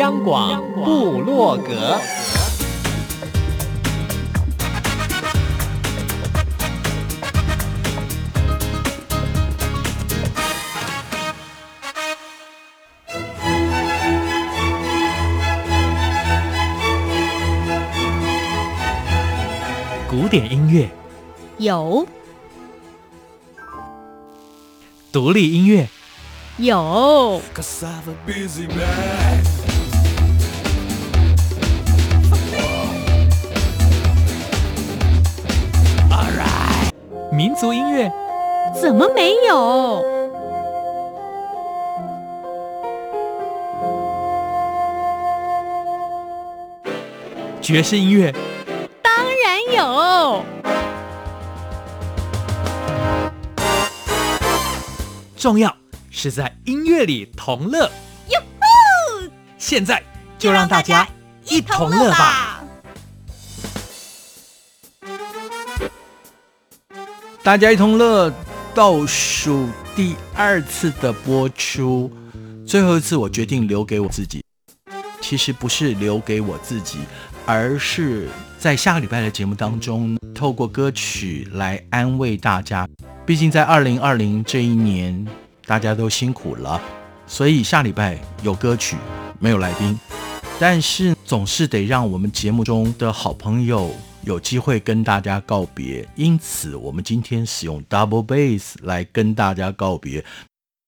央广布洛格，古典音乐。有，独立音乐。有。民族音乐怎么没有？爵士音乐当然有。重要是在音乐里同乐。现在就让大家一同乐吧。大家一同乐，倒数第二次的播出，最后一次我决定留给我自己。其实不是留给我自己，而是在下个礼拜的节目当中，透过歌曲来安慰大家。毕竟在二零二零这一年，大家都辛苦了，所以下礼拜有歌曲，没有来宾，但是总是得让我们节目中的好朋友。有机会跟大家告别，因此我们今天使用 double bass 来跟大家告别。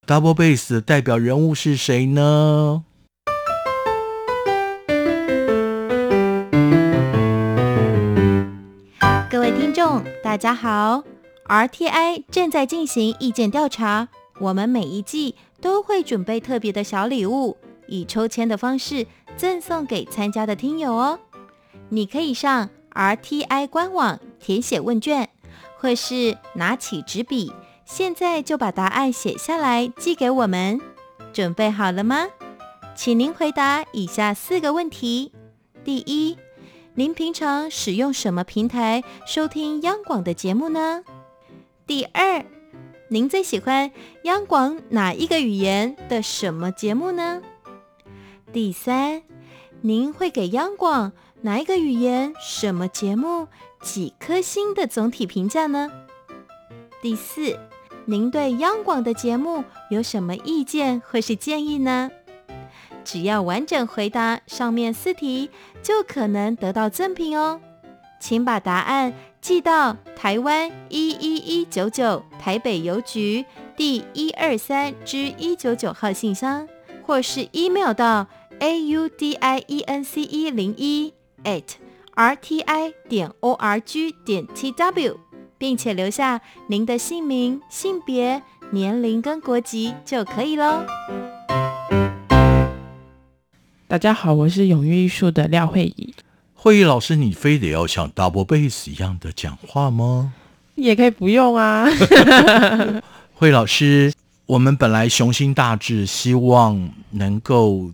double bass 的代表人物是谁呢？各位听众，大家好。RTI 正在进行意见调查，我们每一季都会准备特别的小礼物，以抽签的方式赠送给参加的听友哦。你可以上。RTI 官网填写问卷，或是拿起纸笔，现在就把答案写下来寄给我们。准备好了吗？请您回答以下四个问题：第一，您平常使用什么平台收听央广的节目呢？第二，您最喜欢央广哪一个语言的什么节目呢？第三，您会给央广哪一个语言、什么节目、几颗星的总体评价呢？第四，您对央广的节目有什么意见或是建议呢？只要完整回答上面四题，就可能得到赠品哦。请把答案寄到台湾一一一九九台北邮局第一二三之一九九号信箱，或是 email 到 a u d i e n c e 零一。At rti 点 org 点 tw，并且留下您的姓名、性别、年龄跟国籍就可以喽。大家好，我是永裕艺术的廖慧仪。慧仪老师，你非得要像 double bass 一样的讲话吗？也可以不用啊。慧老师，我们本来雄心大志，希望能够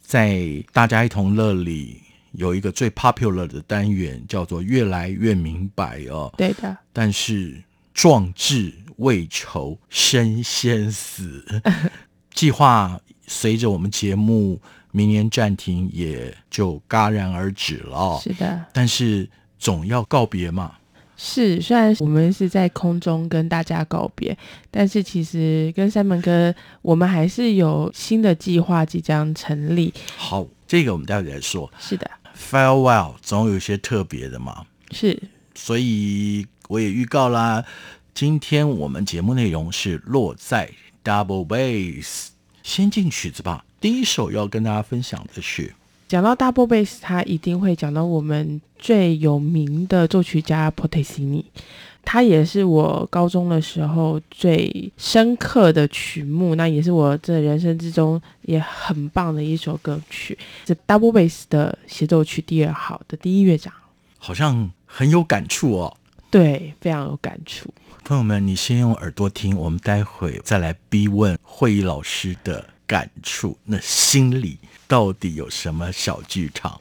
在大家一同乐里。有一个最 popular 的单元叫做“越来越明白”哦，对的。但是壮志未酬身先死，计划随着我们节目明年暂停，也就戛然而止了。是的，但是总要告别嘛。是，虽然我们是在空中跟大家告别，但是其实跟山门哥，我们还是有新的计划即将成立。好，这个我们待会再说。是的。Farewell 总有一些特别的嘛，是，所以我也预告啦，今天我们节目内容是落在 Double Bass，先进曲子吧。第一首要跟大家分享的是，讲到 Double Bass，他一定会讲到我们最有名的作曲家 Portesini。它也是我高中的时候最深刻的曲目，那也是我这人生之中也很棒的一首歌曲，是 Double Bass 的协奏曲第二号的第一乐章，好像很有感触哦。对，非常有感触。朋友们，你先用耳朵听，我们待会再来逼问会议老师的感触，那心里到底有什么小剧场？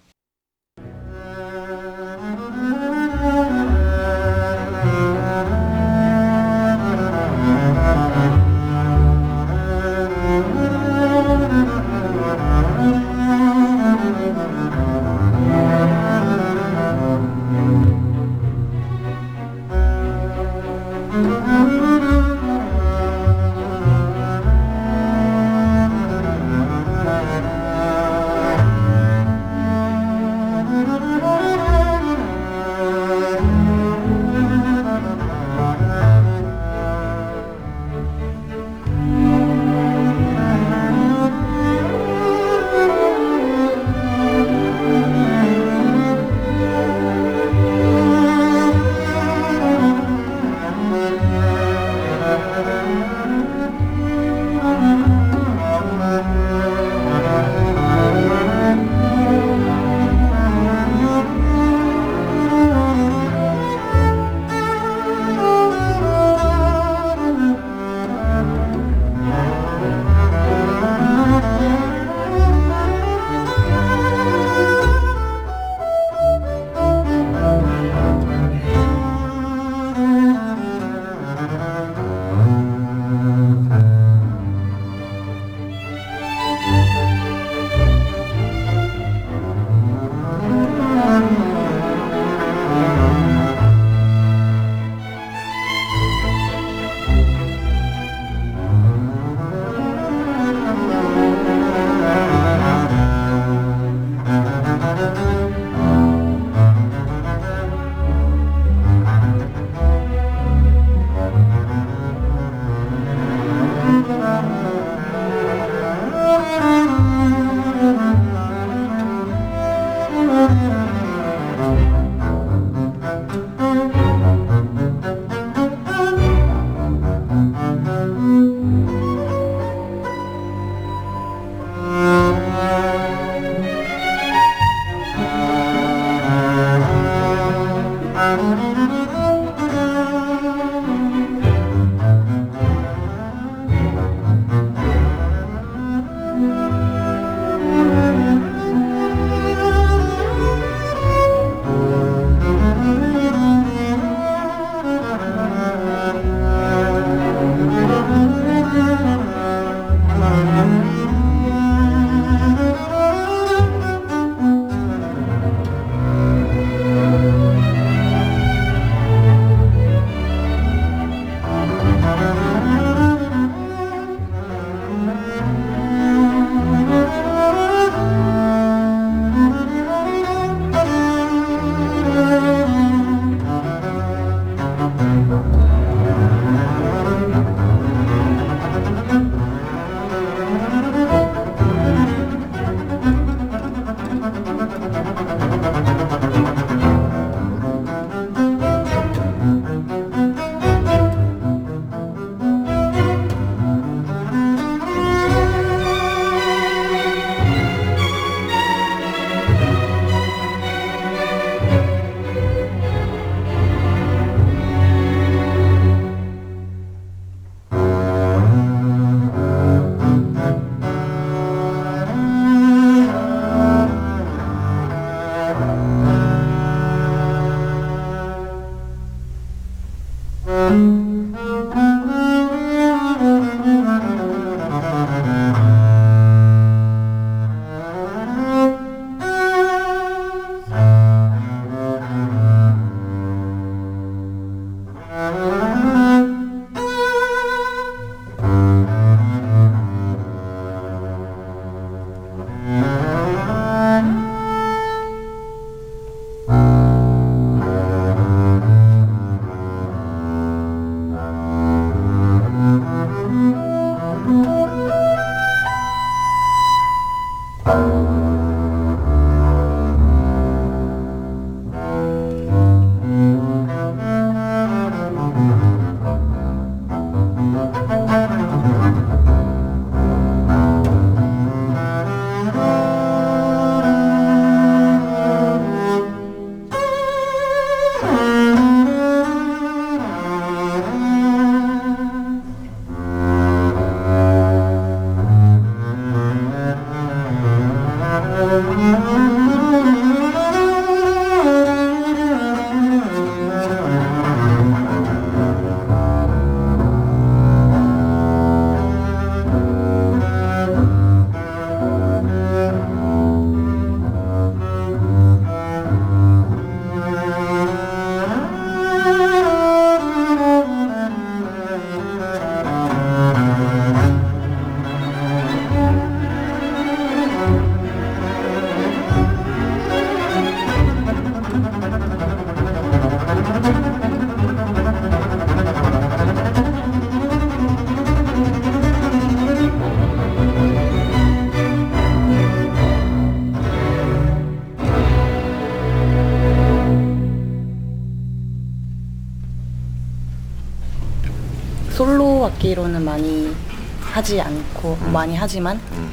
많이 하지만 음.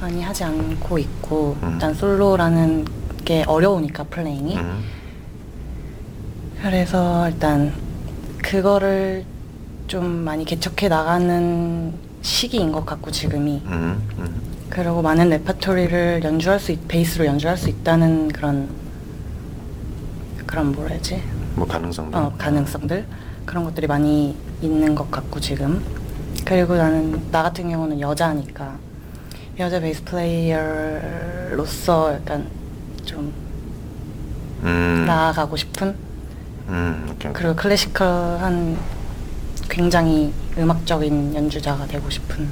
많이 하지 않고 있고 음. 일단 솔로라는 게 어려우니까 플레잉이 음. 그래서 일단 그거를 좀 많이 개척해 나가는 시기인 것 같고 지금이 음. 음. 그리고 많은 레퍼토리를 연주할 수 있, 베이스로 연주할 수 있다는 그런 그런 뭐라 해야지 뭐 가능성도. 어, 가능성들 그런 것들이 많이 있는 것 같고 지금 그리고 나는 나 같은 경우는 여자니까 여자 베이스 플레이어로서 약간 좀 음. 나아가고 싶은 음. 오케이. 그리고 클래시컬한 굉장히 음악적인 연주자가 되고 싶은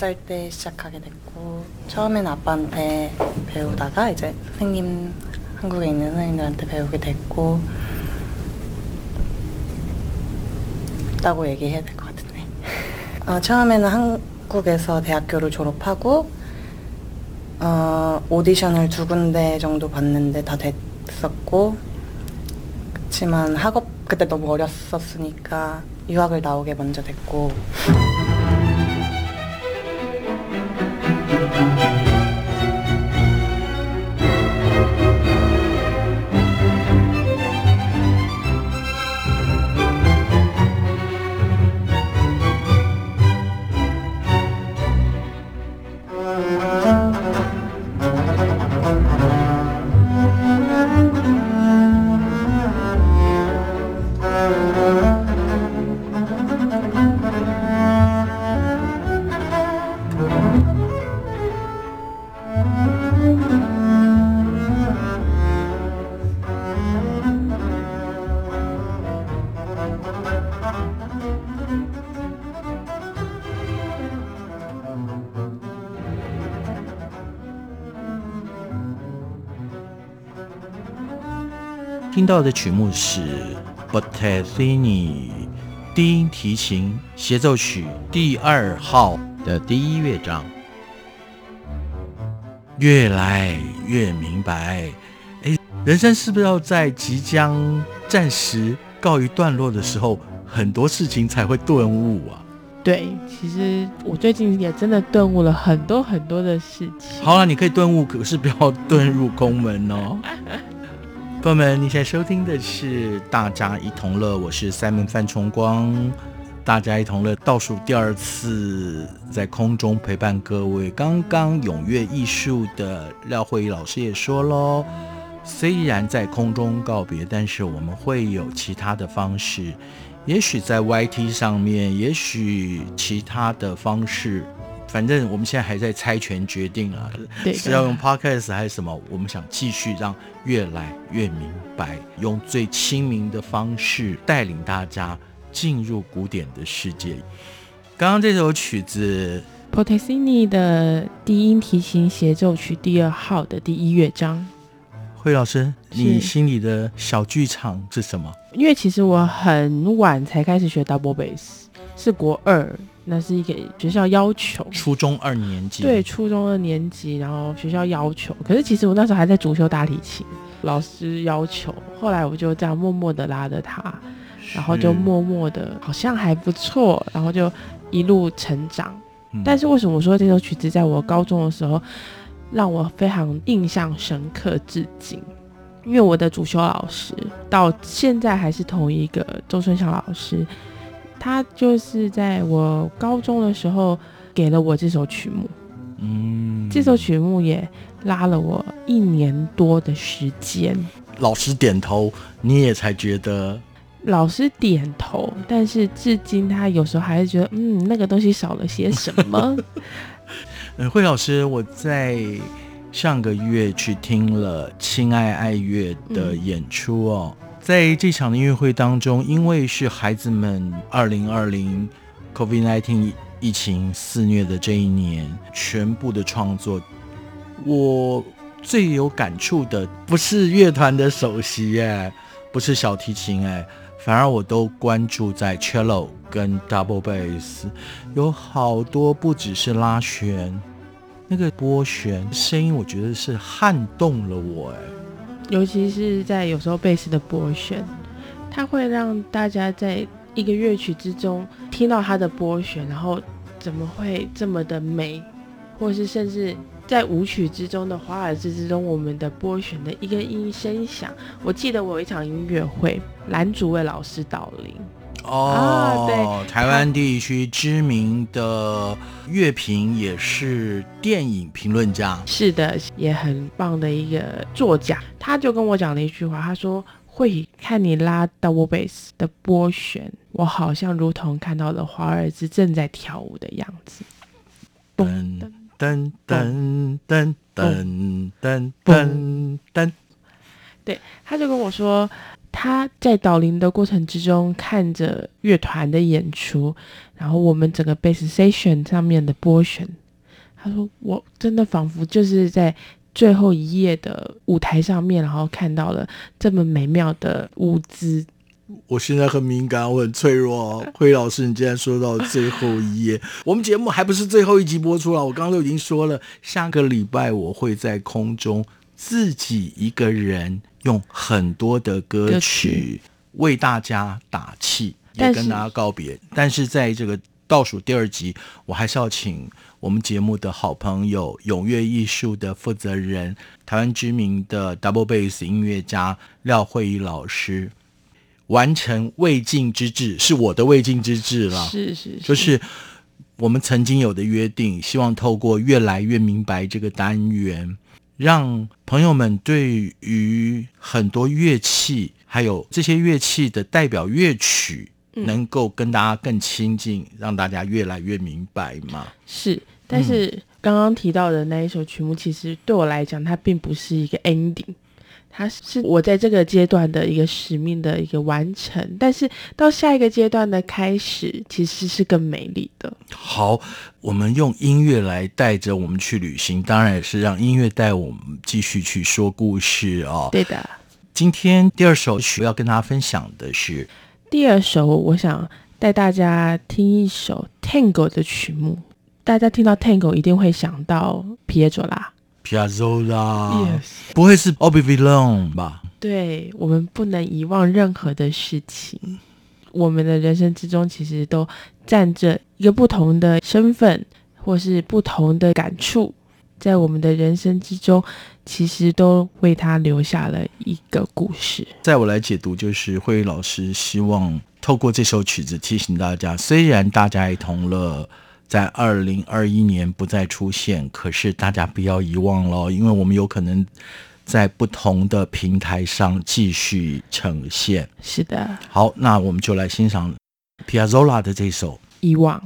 살 때 시작하게 됐고 처음엔 아빠한테 배우다가 이제 선생님 한국에 있는 선생님들한테 배우게 됐고 다고 얘기해야 될 것 같은데. 어, 처음에는 한국에서 대학교를 졸업하고 어, 오디션을 두 군데 정도 봤는데 다 됐었고 그렇지만 학업 그때 너무 어렸었으니까 유학을 나오게 먼저 됐고 到的曲目是 Bottesini 低音提琴协奏曲第二号的第一乐章。越来越明白，哎，人生是不是要在即将暂时告一段落的时候，很多事情才会顿悟啊？对，其实我最近也真的顿悟了很多很多的事情。好了，你可以顿悟，可是不要 遁入空门哦。朋友们，你现在收听的是《大家一同乐》，我是 Simon 范崇光。《大家一同乐》倒数第二次在空中陪伴各位。刚刚踊跃艺术的廖慧仪老师也说喽，虽然在空中告别，但是我们会有其他的方式，也许在 YT 上面，也许其他的方式。反正我们现在还在猜拳决定啊，是要用 podcast 还是什么？我们想继续让越来越明白，用最亲民的方式带领大家进入古典的世界。刚刚这首曲子，Pottesini 的低音提琴协奏曲第二号的第一乐章。惠老师，你心里的小剧场是什么？因为其实我很晚才开始学 double bass，是国二。那是一个学校要求，初中二年级。对，初中二年级，然后学校要求。可是其实我那时候还在主修大提琴，老师要求。后来我就这样默默的拉着他，然后就默默的，好像还不错，然后就一路成长。嗯。但是为什么我说这首曲子在我高中的时候让我非常印象深刻至今？因为我的主修老师到现在还是同一个周春祥老师。他就是在我高中的时候给了我这首曲目，嗯，这首曲目也拉了我一年多的时间。老师点头，你也才觉得。老师点头，但是至今他有时候还是觉得，嗯，那个东西少了些什么。嗯，惠老师，我在上个月去听了《亲爱爱乐》的演出哦。嗯在这场的音乐会当中，因为是孩子们二零二零 COVID-19 疫情肆虐的这一年，全部的创作，我最有感触的不是乐团的首席哎，不是小提琴哎，反而我都关注在 cello 跟 double bass，有好多不只是拉弦，那个拨弦声音，我觉得是撼动了我哎。尤其是在有时候贝斯的拨弦，它会让大家在一个乐曲之中听到它的拨弦，然后怎么会这么的美，或是甚至在舞曲之中的华尔兹之中，我们的拨弦的一个音声响。我记得我有一场音乐会，蓝竹为老师导聆。哦，啊、对，台湾地区知名的乐评也是电影评论家，是的，也很棒的一个作家。他就跟我讲了一句话，他说：“会看你拉 double bass 的拨弦，我好像如同看到了华尔兹正在跳舞的样子。”噔噔噔噔噔噔噔噔，对，他就跟我说。他在导聆的过程之中，看着乐团的演出，然后我们整个 bass station 上面的波旋，他说：“我真的仿佛就是在最后一页的舞台上面，然后看到了这么美妙的舞姿。”我现在很敏感，我很脆弱。辉老师，你竟然说到最后一页，我们节目还不是最后一集播出了？我刚刚都已经说了，下个礼拜我会在空中自己一个人用很多的歌曲为大家打气，也跟大家告别。但是在这个倒数第二集，我还是要请我们节目的好朋友踊跃艺术的负责人，台湾知名的 Double Bass 音乐家廖慧仪老师。完成未尽之志，是我的未尽之志了。是是，是，就是我们曾经有的约定，希望透过越来越明白这个单元，让朋友们对于很多乐器，还有这些乐器的代表乐曲，能够跟大家更亲近，嗯，让大家越来越明白嘛。是，但是刚刚提到的那一首曲目，其实对我来讲，它并不是一个 ending。它是我在这个阶段的一个使命的一个完成，但是到下一个阶段的开始，其实是更美丽的。好，我们用音乐来带着我们去旅行，当然也是让音乐带我们继续去说故事哦。对的，今天第二首曲要跟大家分享的是第二首，我想带大家听一首 Tango 的曲目。大家听到 Tango 一定会想到皮耶佐拉。Piazzolla，Yes. 不会是 Bobby Villone 吧？对，我们不能遗忘任何的事情。我们的人生之中，其实都站着一个不同的身份，或是不同的感触，在我们的人生之中，其实都为他留下了一个故事。在我来解读，就是慧老师希望透过这首曲子提醒大家，虽然大家一同乐。在二零二一年不再出现，可是大家不要遗忘了，因为我们有可能在不同的平台上继续呈现。是的，好，那我们就来欣赏 Piazzolla 的这首《遗忘》。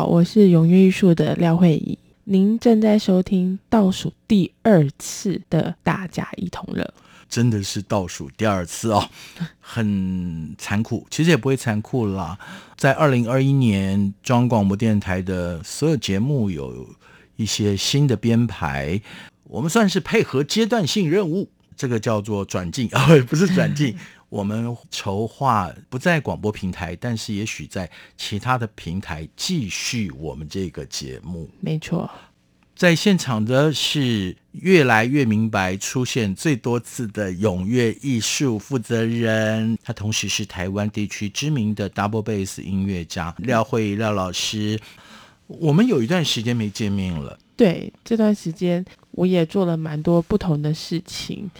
好，我是永跃艺术的廖慧仪，您正在收听倒数第二次的大家一同乐。真的是倒数第二次哦，很残酷。其实也不会残酷啦，在二零二一年，中央广播电台的所有节目有一些新的编排，我们算是配合阶段性任务，这个叫做转进 啊，不是转进。我们筹划不在广播平台，但是也许在其他的平台继续我们这个节目。没错。在现场的是越来越明白出现最多次的踊跃艺术负责人，他同时是台湾地区知名的 double bass 音乐家廖慧廖老师。我们有一段时间没见面了，对，这段时间我也做了蛮多不同的事情。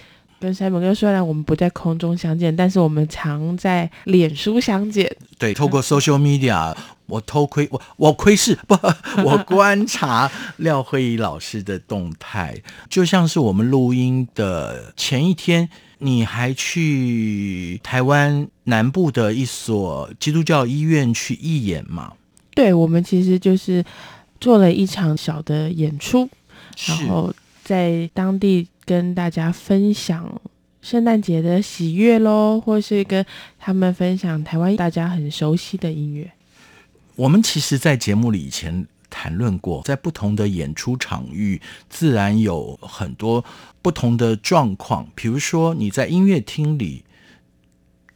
跟 Simon 哥虽然我们不在空中相见，但是我们常在脸书相见。对，透过 social media，我偷窥我我窥视不，我观察廖慧仪老师的动态，就像是我们录音的前一天，你还去台湾南部的一所基督教医院去义演嘛？对，我们其实就是做了一场小的演出，然后在当地。跟大家分享圣诞节的喜悦喽，或是跟他们分享台湾大家很熟悉的音乐。我们其实，在节目里以前谈论过，在不同的演出场域，自然有很多不同的状况。比如说，你在音乐厅里，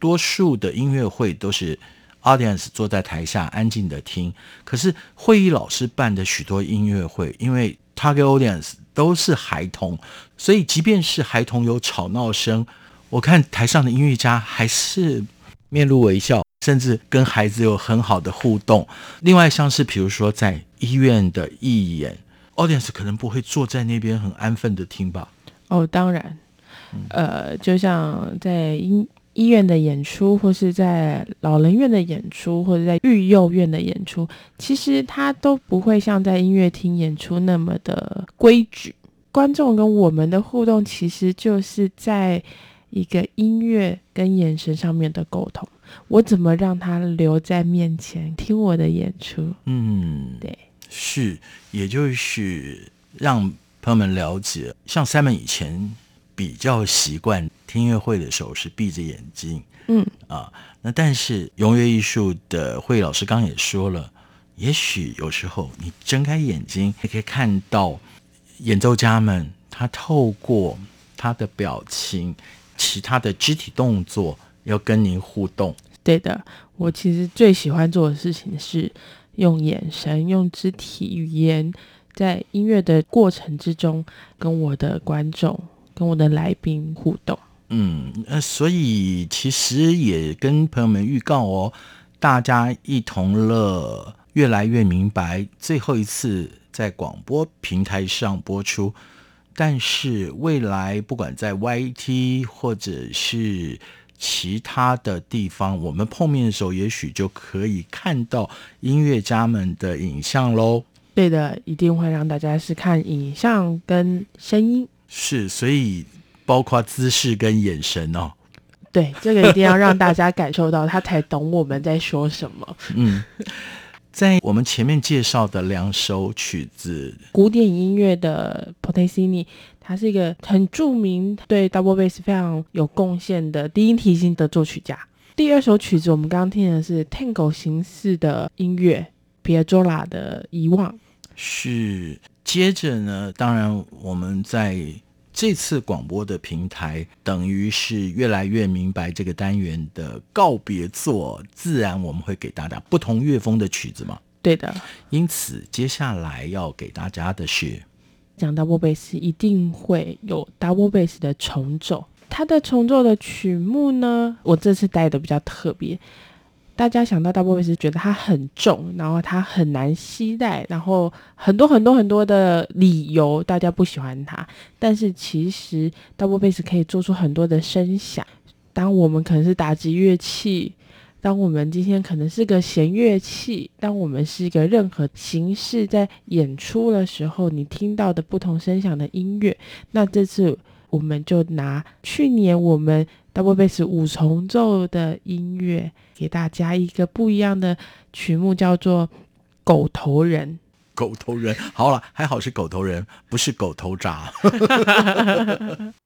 多数的音乐会都是 audience 坐在台下安静的听。可是，会议老师办的许多音乐会，因为 target audience 都是孩童，所以即便是孩童有吵闹声，我看台上的音乐家还是面露微笑，甚至跟孩子有很好的互动。另外，像是比如说在医院的义演，audience 可能不会坐在那边很安分的听吧？哦，当然，呃，就像在音医院的演出，或是在老人院的演出，或者在育幼院的演出，其实它都不会像在音乐厅演出那么的规矩。观众跟我们的互动，其实就是在一个音乐跟眼神上面的沟通。我怎么让他留在面前听我的演出？嗯，对，是，也就是让朋友们了解，像 Simon 以前比较习惯听音乐会的时候是闭着眼睛，嗯啊，那但是永乐艺术的慧老师刚刚也说了，也许有时候你睁开眼睛，你可以看到。演奏家们，他透过他的表情、其他的肢体动作，要跟您互动。对的，我其实最喜欢做的事情是用眼神、用肢体语言，在音乐的过程之中，跟我的观众、跟我的来宾互动。嗯，呃，所以其实也跟朋友们预告哦，大家一同乐，越来越明白，最后一次。在广播平台上播出，但是未来不管在 YT 或者是其他的地方，我们碰面的时候，也许就可以看到音乐家们的影像喽。对的，一定会让大家是看影像跟声音。是，所以包括姿势跟眼神哦。对，这个一定要让大家感受到，他才懂我们在说什么。嗯。在我们前面介绍的两首曲子，古典音乐的 Portesini，他是一个很著名、对 double bass 非常有贡献的低音提琴的作曲家。第二首曲子我们刚刚听的是 Tango 形式的音乐，Piazzolla 的遗忘。是，接着呢，当然我们在。这次广播的平台等于是越来越明白这个单元的告别作，自然我们会给大家不同乐风的曲子嘛。对的，因此接下来要给大家的是讲 double bass 一定会有 double bass 的重奏，它的重奏的曲目呢，我这次带的比较特别。大家想到 double bass 觉得它很重，然后它很难携带，然后很多很多很多的理由，大家不喜欢它。但是其实 double bass 可以做出很多的声响。当我们可能是打击乐器，当我们今天可能是个弦乐器，当我们是一个任何形式在演出的时候，你听到的不同声响的音乐，那这次我们就拿去年我们 double bass 五重奏的音乐。给大家一个不一样的曲目，叫做狗头人。狗头人，好了，还好是狗头人，不是狗头渣。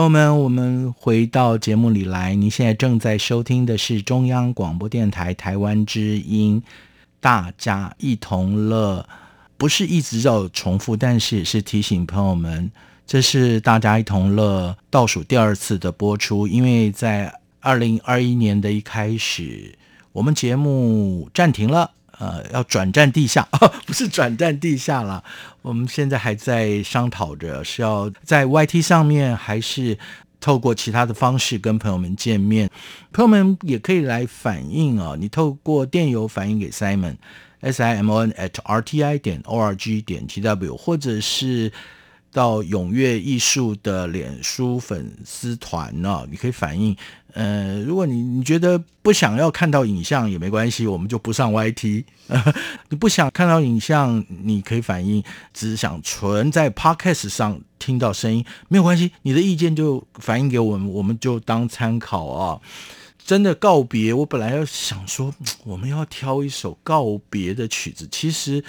朋友们，我们回到节目里来。您现在正在收听的是中央广播电台台湾之音，大家一同乐，不是一直要重复，但是也是提醒朋友们，这是大家一同乐倒数第二次的播出，因为在二零二一年的一开始，我们节目暂停了。呃，要转战地下，不是转战地下了。我们现在还在商讨着，是要在 YT 上面，还是透过其他的方式跟朋友们见面。朋友们也可以来反映啊，你透过电邮反映给 Simon，S I M O N at R T I 点 O R G 点 T W，或者是。到踊跃艺术的脸书粉丝团呢，你可以反映。呃，如果你你觉得不想要看到影像也没关系，我们就不上 YT。你不想看到影像，你可以反映，只是想存在 Podcast 上听到声音，没有关系。你的意见就反映给我们，我们就当参考啊。真的告别，我本来要想说，我们要挑一首告别的曲子，其实。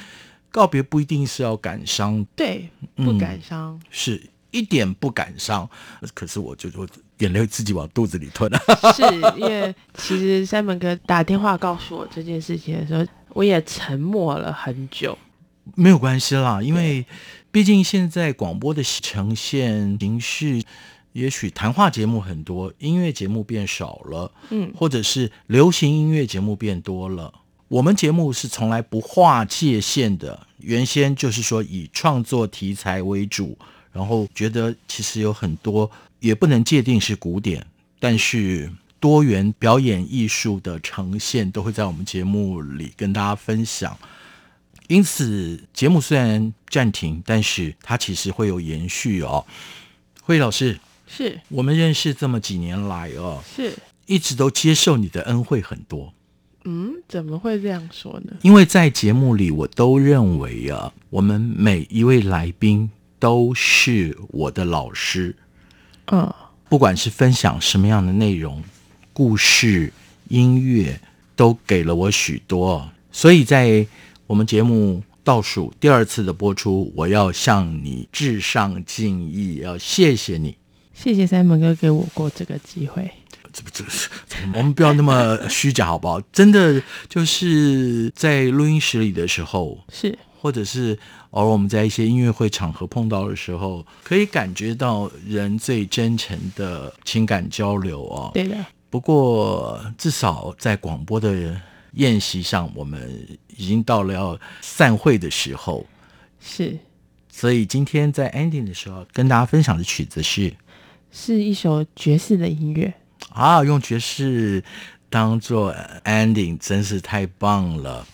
告别不一定是要感伤，对，不感伤，嗯、是一点不感伤。可是我就我眼泪自己往肚子里吞了。是因为其实 Simon 哥打电话告诉我这件事情的时候，我也沉默了很久。没有关系啦，因为毕竟现在广播的呈现形式，也许谈话节目很多，音乐节目变少了，嗯，或者是流行音乐节目变多了。我们节目是从来不划界限的，原先就是说以创作题材为主，然后觉得其实有很多也不能界定是古典，但是多元表演艺术的呈现都会在我们节目里跟大家分享。因此，节目虽然暂停，但是它其实会有延续哦。慧老师，是我们认识这么几年来哦，是一直都接受你的恩惠很多。嗯，怎么会这样说呢？因为在节目里，我都认为啊，我们每一位来宾都是我的老师。嗯、哦，不管是分享什么样的内容、故事、音乐，都给了我许多。所以在我们节目倒数第二次的播出，我要向你致上敬意，要谢谢你。谢谢 Simon 哥给我过这个机会。这不，这是我们不要那么虚假，好不好？真的就是在录音室里的时候，是，或者是偶尔我们在一些音乐会场合碰到的时候，可以感觉到人最真诚的情感交流哦。对的。不过至少在广播的宴席上，我们已经到了要散会的时候。是。所以今天在 ending 的时候，跟大家分享的曲子是，是一首爵士的音乐。啊，用爵士当做 ending 真是太棒了。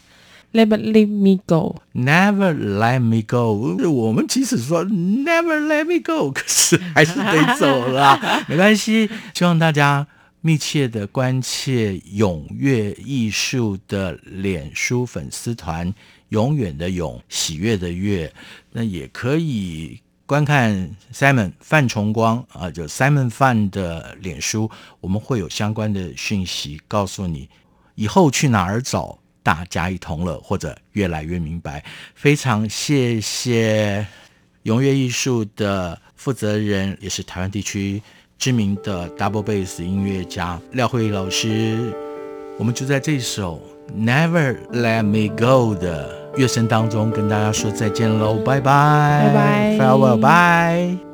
Never let me go, never let me go。我们即使说 never let me go，可是还是得走了，没关系。希望大家密切的关切踊跃艺术的脸书粉丝团，永远的永，喜悦的悦，那也可以。观看 Simon 范崇光啊，就 Simon 范的脸书，我们会有相关的讯息告诉你，以后去哪儿找大家一同乐，或者越来越明白。非常谢谢踊跃艺术的负责人，也是台湾地区知名的 Double Bass 音乐家廖慧老师。我们就在这首 Never Let Me Go 的乐声当中跟大家说再见喽，拜拜，拜拜，farewell，拜。